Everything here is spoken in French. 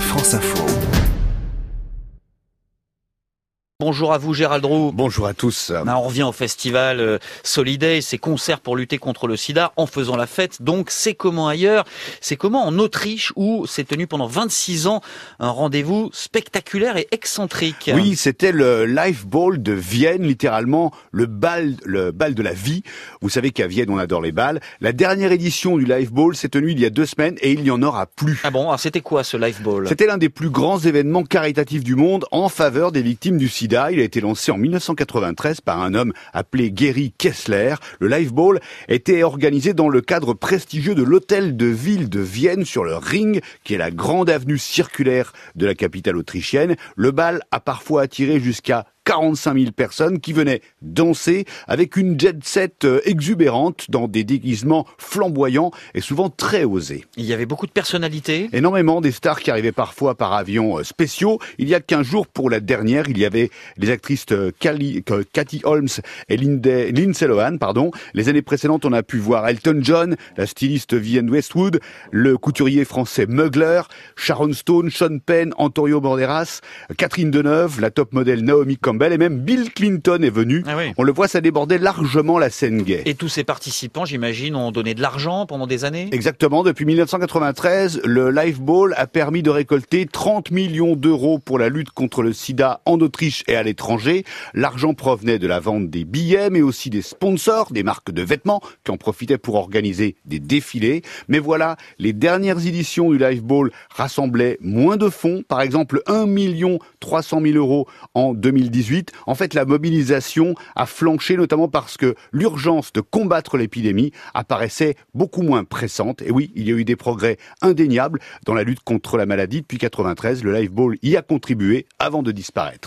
France Info. Bonjour à vous Gérald Roux. Bonjour à tous. on revient au festival euh, Soliday, ces concerts pour lutter contre le sida en faisant la fête. Donc c'est comment ailleurs? C'est comment en Autriche où s'est tenu pendant 26 ans un rendez-vous spectaculaire et excentrique? Oui, c'était le Life Ball de Vienne, littéralement le bal, le bal de la vie. Vous savez qu'à Vienne on adore les balles. La dernière édition du Life Ball s'est tenue il y a deux semaines et il n'y en aura plus. Ah bon? Alors c'était quoi ce Life Ball? C'était l'un des plus grands événements caritatifs du monde en faveur des victimes du sida il a été lancé en 1993 par un homme appelé Gary Kessler. Le Live Ball était organisé dans le cadre prestigieux de l'hôtel de ville de Vienne sur le Ring, qui est la grande avenue circulaire de la capitale autrichienne. Le bal a parfois attiré jusqu'à 45 000 personnes qui venaient danser avec une jet set euh, exubérante dans des déguisements flamboyants et souvent très osés. Il y avait beaucoup de personnalités Énormément des stars qui arrivaient parfois par avions euh, spéciaux. Il y a 15 jours pour la dernière, il y avait les actrices euh, Cathy Holmes et Lindsay Lohan. Pardon. Les années précédentes, on a pu voir Elton John, la styliste Vivienne Westwood, le couturier français Mugler, Sharon Stone, Sean Penn, Antonio Borderas, Catherine Deneuve, la top modèle Naomi Campbell, et même Bill Clinton est venu. Ah On le voit, ça débordait largement la scène gay. Et tous ces participants, j'imagine, ont donné de l'argent pendant des années? Exactement. Depuis 1993, le Life Ball a permis de récolter 30 millions d'euros pour la lutte contre le sida en Autriche et à l'étranger. L'argent provenait de la vente des billets, mais aussi des sponsors, des marques de vêtements qui en profitaient pour organiser des défilés. Mais voilà, les dernières éditions du Life Ball rassemblaient moins de fonds. Par exemple, 1 million 300 000 euros en 2018 en fait, la mobilisation a flanché notamment parce que l'urgence de combattre l'épidémie apparaissait beaucoup moins pressante. Et oui, il y a eu des progrès indéniables dans la lutte contre la maladie depuis 93. Le Live Ball y a contribué avant de disparaître.